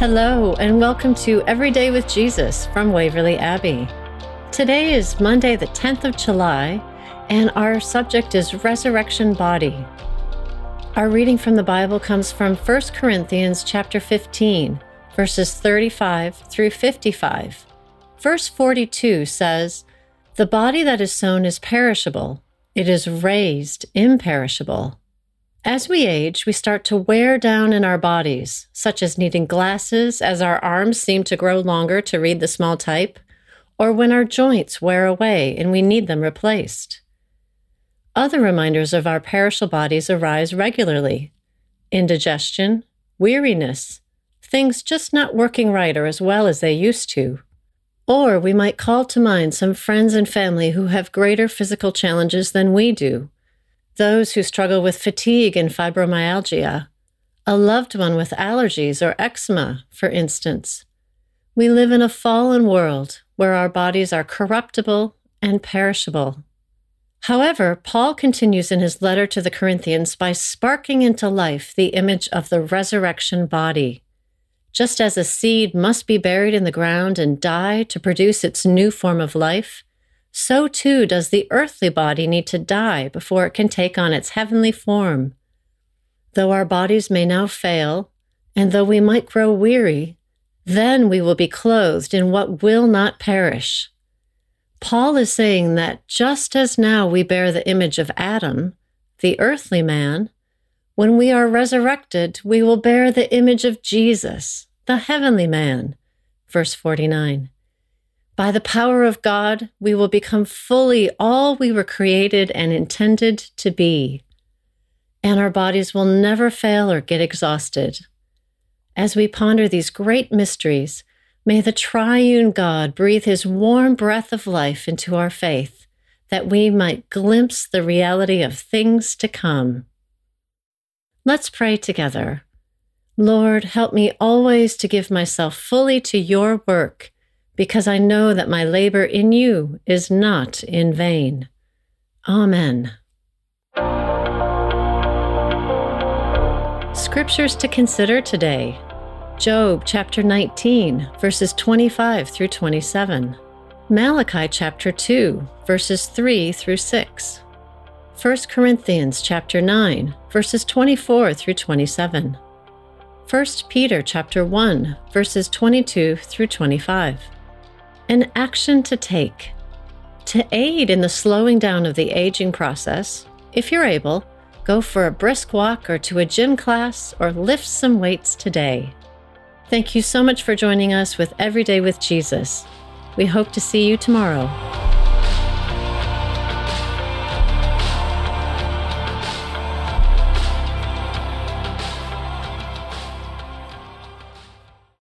Hello, and welcome to Every Day with Jesus from Waverley Abbey. Today is Monday, the 10th of July, and our subject is Resurrection Body. Our reading from the Bible comes from 1 Corinthians chapter 15, verses 35 through 55. Verse 42 says, The body that is sown is perishable, it is raised imperishable. As we age, we start to wear down in our bodies, such as needing glasses as our arms seem to grow longer to read the small type, or when our joints wear away and we need them replaced. Other reminders of our perishable bodies arise regularly indigestion, weariness, things just not working right or as well as they used to. Or we might call to mind some friends and family who have greater physical challenges than we do those who struggle with fatigue and fibromyalgia, a loved one with allergies or eczema, for instance. We live in a fallen world where our bodies are corruptible and perishable. However, Paul continues in his letter to the Corinthians by sparking into life the image of the resurrection body. Just as a seed must be buried in the ground and die to produce its new form of life, so too does the earthly body need to die before it can take on its heavenly form. Though our bodies may now fail, and though we might grow weary, then we will be clothed in what will not perish. Paul is saying that just as now we bear the image of Adam, the earthly man, when we are resurrected, we will bear the image of Jesus, the heavenly man. Verse 49. By the power of God, we will become fully all we were created and intended to be. And our bodies will never fail or get exhausted. As we ponder these great mysteries, may the triune God breathe his warm breath of life into our faith, that we might glimpse the reality of things to come. Let's pray together. Lord, help me always to give myself fully to your work because I know that my labor in you is not in vain. Amen. Scriptures to consider today Job chapter 19, verses 25 through 27. Malachi chapter 2, verses 3 through 6. 1 Corinthians chapter 9, verses 24 through 27. 1 Peter chapter 1, verses 22 through 25 an action to take. To aid in the slowing down of the aging process, if you're able, go for a brisk walk or to a gym class or lift some weights today. Thank you so much for joining us with Everyday with Jesus. We hope to see you tomorrow.